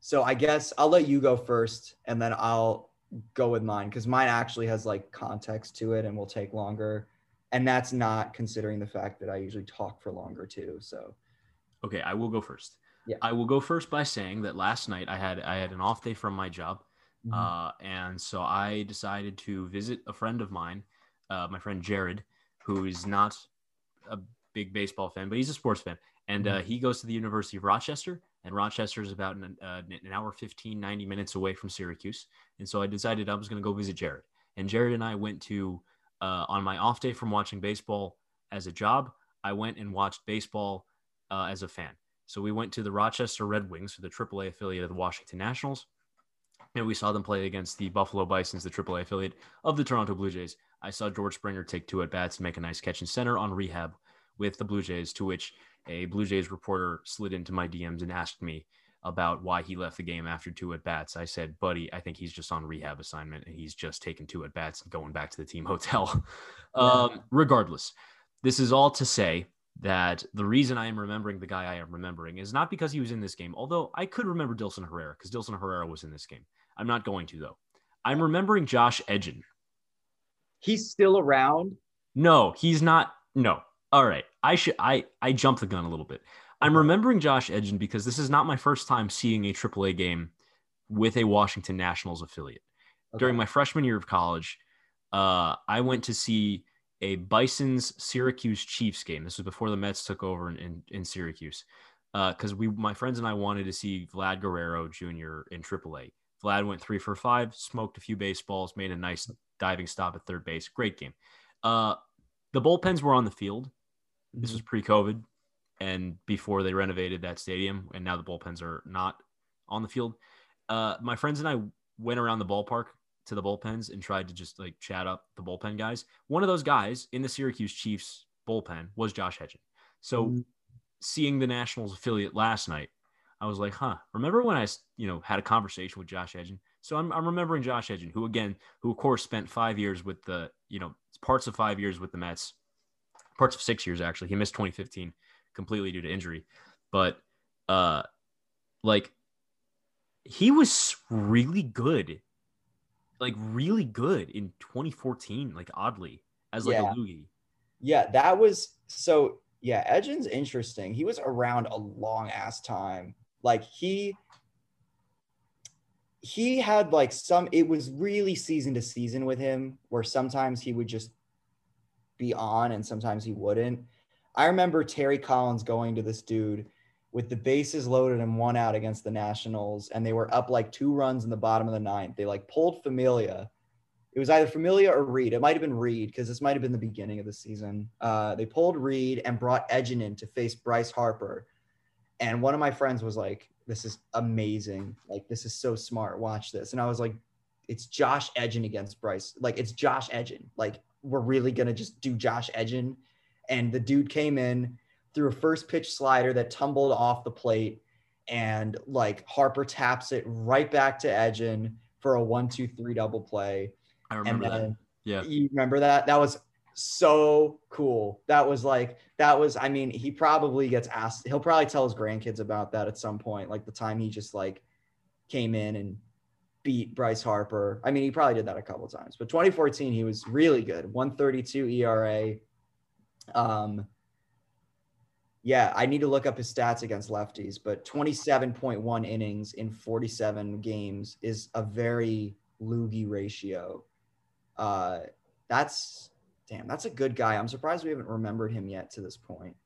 so I guess I'll let you go first, and then I'll go with mine because mine actually has like context to it and will take longer, and that's not considering the fact that I usually talk for longer too. So Okay, I will go first. Yeah. I will go first by saying that last night I had I had an off day from my job, Mhm. uh, and so I decided to visit a friend of mine, uh, my friend Jared, who is not a big baseball fan, but he's a sports fan, and uh, he goes to the University of Rochester, and Rochester is about an, uh, an hour 15, 90 minutes away from Syracuse, and so I decided I was going to go visit Jared, and Jared and I went to uh, on my off day from watching baseball as a job. I went and watched baseball uh, as a fan. So we went to the Rochester Red Wings, for the AAA affiliate of the Washington Nationals, and we saw them play against the Buffalo Bisons, the AAA affiliate of the Toronto Blue Jays. I saw George Springer take two at bats and make a nice catch in center on rehab with the Blue Jays, to which a Blue Jays reporter slid into my DMs and asked me about why he left the game after two at bats. I said, buddy, I think he's just on rehab assignment and he's just taking two at bats and going back to the team hotel. Yeah. um, regardless, this is all to say that the reason I am remembering the guy I am remembering is not because he was in this game, although I could remember Dilson Herrera because Dilson Herrera was in this game. I'm not going to though. I'm remembering Josh Edgin. He's still around. No, he's not. No. All right. I should I I jumped the gun a little bit. I'm remembering Josh Edgin because this is not my first time seeing a AAA game with a Washington Nationals affiliate. Okay. During my freshman year of college, uh, I went to see a Bison's Syracuse Chiefs game. This was before the Mets took over in, in, in Syracuse. Because uh, we, my friends and I wanted to see Vlad Guerrero Jr. in AAA. Vlad went three for five, smoked a few baseballs, made a nice diving stop at third base. Great game. Uh, the bullpens were on the field. This was mm-hmm. pre-COVID, and before they renovated that stadium, and now the bullpens are not on the field. Uh, my friends and I went around the ballpark to the bullpens and tried to just like chat up the bullpen guys. One of those guys in the Syracuse Chiefs bullpen was Josh Edgin. So mm-hmm. seeing the Nationals affiliate last night, I was like, huh, remember when I, you know, had a conversation with Josh Edgin? So I'm, I'm remembering Josh Edgin, who again, who of course spent five years with the, you know, parts of five years with the Mets, parts of six years actually. He missed 2015 completely due to injury, but uh, like he was really good like really good in 2014, like oddly, as like yeah. a loogie. Yeah, that was so yeah, Edgin's interesting. He was around a long ass time. Like he he had like some it was really season to season with him where sometimes he would just be on and sometimes he wouldn't. I remember Terry Collins going to this dude with the bases loaded and one out against the Nationals, and they were up like two runs in the bottom of the ninth. They like pulled Familia. It was either Familia or Reed. It might have been Reed because this might have been the beginning of the season. Uh, they pulled Reed and brought Edgin in to face Bryce Harper. And one of my friends was like, This is amazing. Like, this is so smart. Watch this. And I was like, It's Josh Edgin against Bryce. Like, it's Josh Edgin. Like, we're really going to just do Josh Edgin. And the dude came in threw a first pitch slider that tumbled off the plate and like Harper taps it right back to Edgin for a one, two, three double play. I remember that. Yeah. You remember that? That was so cool. That was like, that was, I mean, he probably gets asked, he'll probably tell his grandkids about that at some point. Like the time he just like came in and beat Bryce Harper. I mean, he probably did that a couple times, but 2014, he was really good. 132 ERA. Um, yeah, I need to look up his stats against lefties, but 27.1 innings in 47 games is a very loogie ratio. Uh, that's damn, that's a good guy. I'm surprised we haven't remembered him yet to this point.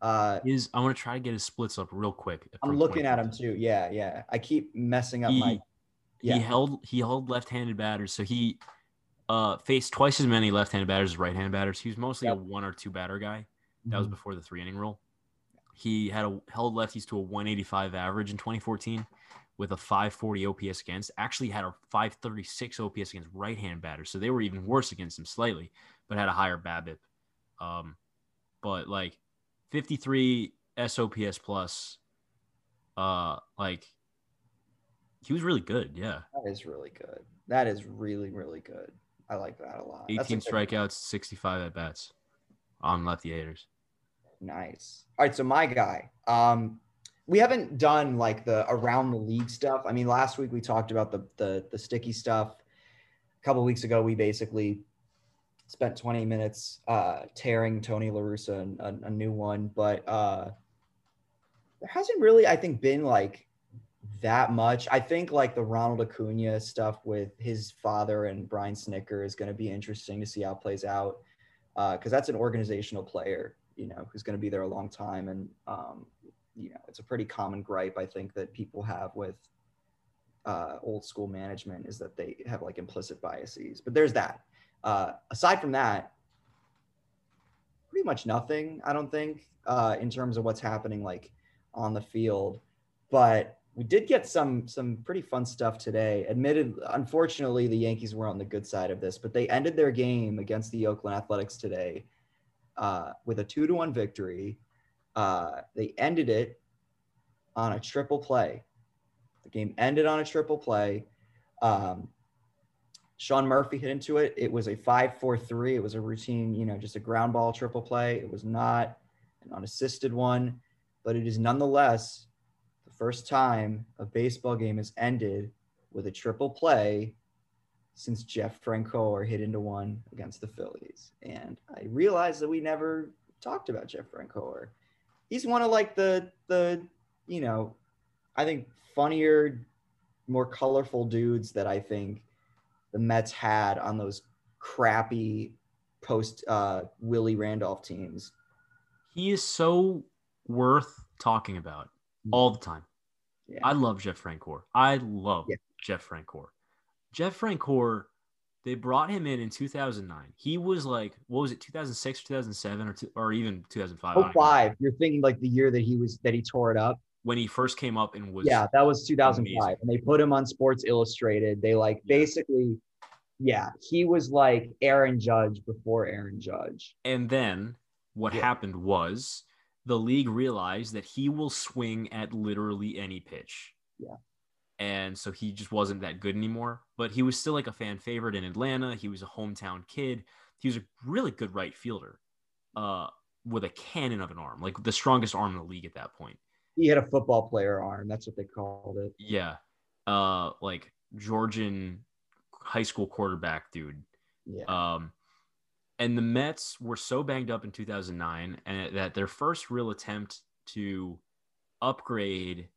Uh, is I want to try to get his splits up real quick. I'm looking at him too. Yeah, yeah. I keep messing up he, my. Yeah. He held he held left-handed batters, so he uh, faced twice as many left-handed batters as right-handed batters. He was mostly yep. a one or two batter guy. That mm-hmm. was before the three inning rule. He had a, held lefties to a 185 average in 2014 with a 540 OPS against. Actually, had a 536 OPS against right hand batters. So they were even worse against him slightly, but had a higher BABIP. Um, but like 53 SOPS plus, uh, like he was really good. Yeah. That is really good. That is really, really good. I like that a lot. 18 strikeouts, 65 at bats on lefty haters. Nice. All right, so my guy. Um, we haven't done like the around the league stuff. I mean, last week we talked about the the, the sticky stuff. A couple weeks ago, we basically spent 20 minutes uh, tearing Tony La Russa a, a new one, but uh, there hasn't really, I think, been like that much. I think like the Ronald Acuna stuff with his father and Brian Snitker is going to be interesting to see how it plays out because uh, that's an organizational player you know, who's going to be there a long time. And, um, you know, it's a pretty common gripe, I think, that people have with uh, old school management is that they have like implicit biases. But there's that. Uh, aside from that, pretty much nothing, I don't think, uh, in terms of what's happening like on the field. But we did get some some pretty fun stuff today. Admitted, unfortunately, the Yankees were on the good side of this, but they ended their game against the Oakland Athletics today uh, with a two to one victory. Uh, they ended it on a triple play. The game ended on a triple play. Um, Sean Murphy hit into it. It was a 5 4 3. It was a routine, you know, just a ground ball triple play. It was not an unassisted one, but it is nonetheless the first time a baseball game has ended with a triple play since Jeff Francoeur hit into one against the Phillies. And I realized that we never talked about Jeff Francoeur. He's one of like the the you know, I think funnier, more colorful dudes that I think the Mets had on those crappy post uh, Willie Randolph teams. He is so worth talking about Mm-hmm. all the time. Yeah. I love Jeff Francoeur. I love Yeah. Jeff Francoeur. Jeff Francoeur, they brought him in in 2009. He was like, what was it, 2006, 2007, or, two, or even 2005? I Oh five. You're thinking like the year that he was that he tore it up. When he first came up and was Yeah, that was 2005. amazing. And they put him on Sports Illustrated. They like Yeah. basically, yeah, he was like Aaron Judge before Aaron Judge. And then what Yeah. happened was the league realized that he will swing at literally any pitch. Yeah. And so he just wasn't that good anymore. But he was still like a fan favorite in Atlanta. He was a hometown kid. He was a really good right fielder uh, with a cannon of an arm, like the strongest arm in the league at that point. He had a football player arm. That's what they called it. Yeah. Uh, like Georgian high school quarterback dude. Yeah. Um, and the Mets were so banged up in 2009 and that their first real attempt to upgrade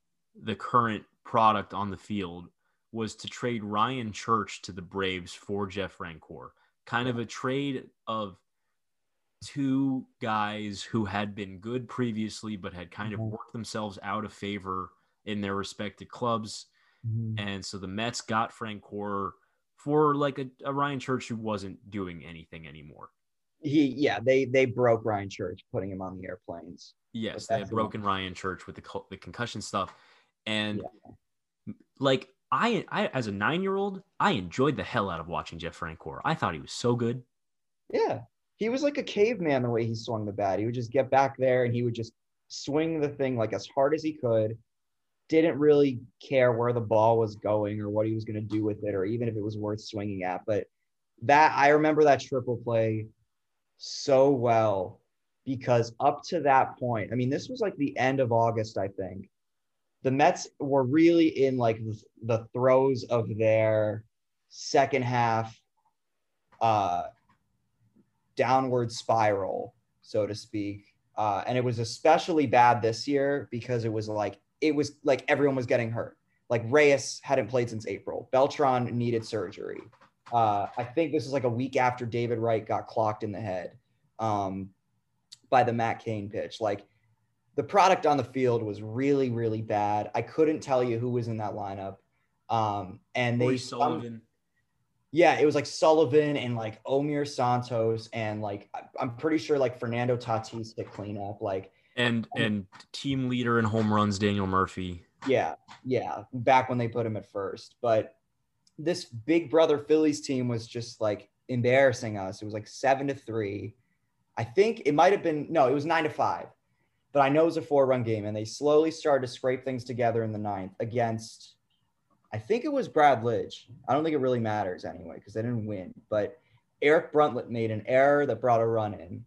the current product on the field was to trade Ryan Church to the Braves for Jeff Francoeur. Kind of a trade of two guys who had been good previously but had kind of Mhm. worked themselves out of favor in their respective clubs. Mhm. And so the Mets got Frank Francoeur for like a, a Ryan Church who wasn't doing anything anymore. He yeah, they they broke Ryan Church putting him on the airplanes. Yes, they had broken Ryan Church with the, the concussion stuff. And like I, I, as a nine year old, I enjoyed the hell out of watching Jeff Francoeur. I thought he was so good. Yeah. He was like a caveman the way he swung the bat. He would just get back there and he would just swing the thing like as hard as he could. Didn't really care where the ball was going or what he was going to do with it or even if it was worth swinging at. But that I remember that triple play so well because up to that point, I mean, this was like the end of August, I think. The Mets were really in like the, throes of their second half uh downward spiral, so to speak. Uh, and it was especially bad this year because it was like it was like everyone was getting hurt. Like Reyes hadn't played since April. Beltran needed surgery. Uh, I think this is like a week after David Wright got clocked in the head um, by the Matt Cain pitch. Like the product on the field was really, really bad. I couldn't tell you who was in that lineup. Um, and they Sullivan. Yeah, it was like Sullivan and like Omir Santos and like I'm pretty sure like Fernando Tatis hit cleanup. Like and um, and team leader in home runs, Daniel Murphy. yeah, yeah, back when they put him at first. But this big brother Phillies team was just like embarrassing us. It was like seven to three. I think it might have been no, it was nine to five. But I know it was a four run game, and they slowly started to scrape things together in the ninth against I think it was Brad Lidge. I don't think it really matters anyway because they didn't win. But Eric Bruntlett made an error that brought a run in,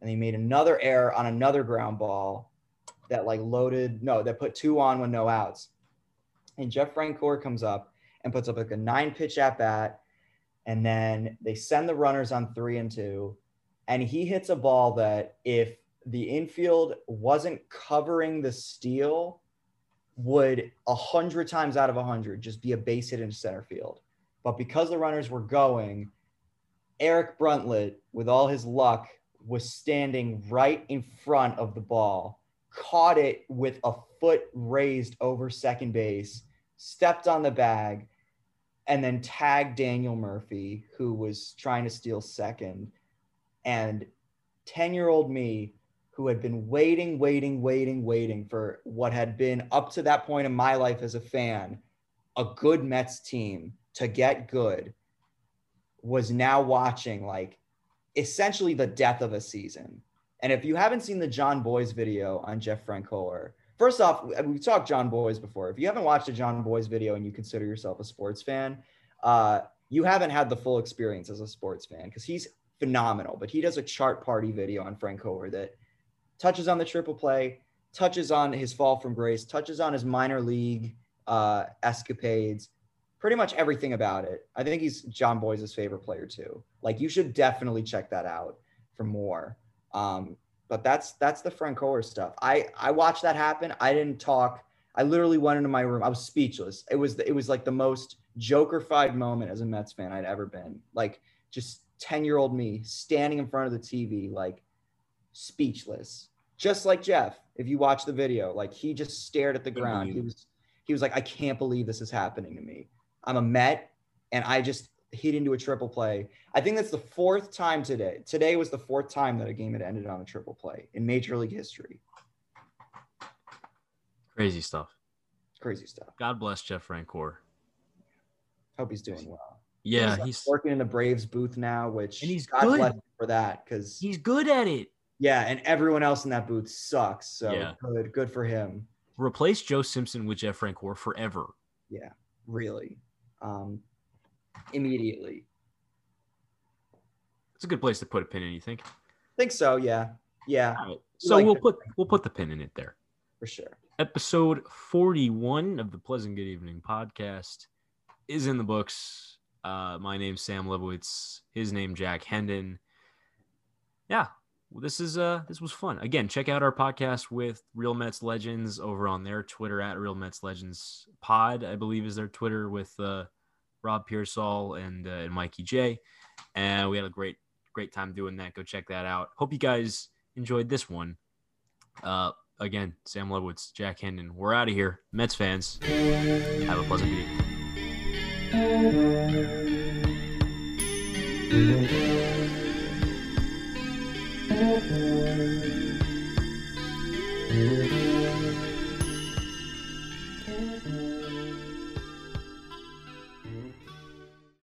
and he made another error on another ground ball that like loaded no that put two on with no outs. And Jeff Francoeur comes up and puts up like a nine pitch at bat, and then they send the runners on three and two, and he hits a ball that if the infield wasn't covering the steal would a hundred times out of a hundred just be a base hit into center field. But because the runners were going, Eric Bruntlett, with all his luck, was standing right in front of the ball, caught it with a foot raised over second base, stepped on the bag, and then tagged Daniel Murphy, who was trying to steal second. And 10 year old me who had been waiting, waiting, waiting, waiting for what had been up to that point in my life as a fan, a good Mets team to get good, was now watching like essentially the death of a season. And if you haven't seen the Jon Bois video on Jeff Francoeur, first off, we've talked Jon Bois before. If you haven't watched a Jon Bois video and you consider yourself a sports fan, uh, you haven't had the full experience as a sports fan because he's phenomenal. But he does a chart party video on Francoeur that touches on the triple play, touches on his fall from grace, touches on his minor league uh, escapades, pretty much everything about it. I think he's Jon Bois' favorite player too. Like you should definitely check that out for more. Um, but that's that's the Francoeur stuff. I I watched that happen. I didn't talk. I literally went into my room. I was speechless. It was it was like the most jokerfied moment as a Mets fan I'd ever been. Like just 10 year old me standing in front of the TV, like speechless. Just like Jeff, if you watch the video, like he just stared at the ground. He was he was like, I can't believe this is happening to me. I'm a Met and I just hit into a triple play. I think that's the fourth time today. Today was the fourth time that a game had ended on a triple play in Major League history. Crazy stuff. Crazy stuff. God bless Jeff Francoeur. Hope he's doing well. Yeah, he's, like he's working in the Braves booth now, which And he's God good. bless him for that because he's good at it. Yeah, and everyone else in that booth sucks. So Yeah. good, good for him. Replace Joe Simpson with Jeff Francoeur forever. Yeah, really. Um, immediately. It's a good place to put a pin in. You think? think so. Yeah, yeah, right. So like we'll put we'll put the pin in it there. for sure. Episode forty one of the Pleasant Good Evening podcast is in the books. Uh, my name's Sam Lebowitz. His name Jack Hendon. Yeah, well, this is uh this was fun. Again, check out our podcast with Real Mets Legends over on their Twitter at Real Mets Legends Pod. I believe is their Twitter with uh, Rob Pearsall and uh, and Mikey J. And we had a great great time doing that. Go check that out. Hope you guys enjoyed this one. Uh, again, Sam Lebowitz, Jack Hendon. We're out of here. Mets fans, have a pleasant good evening.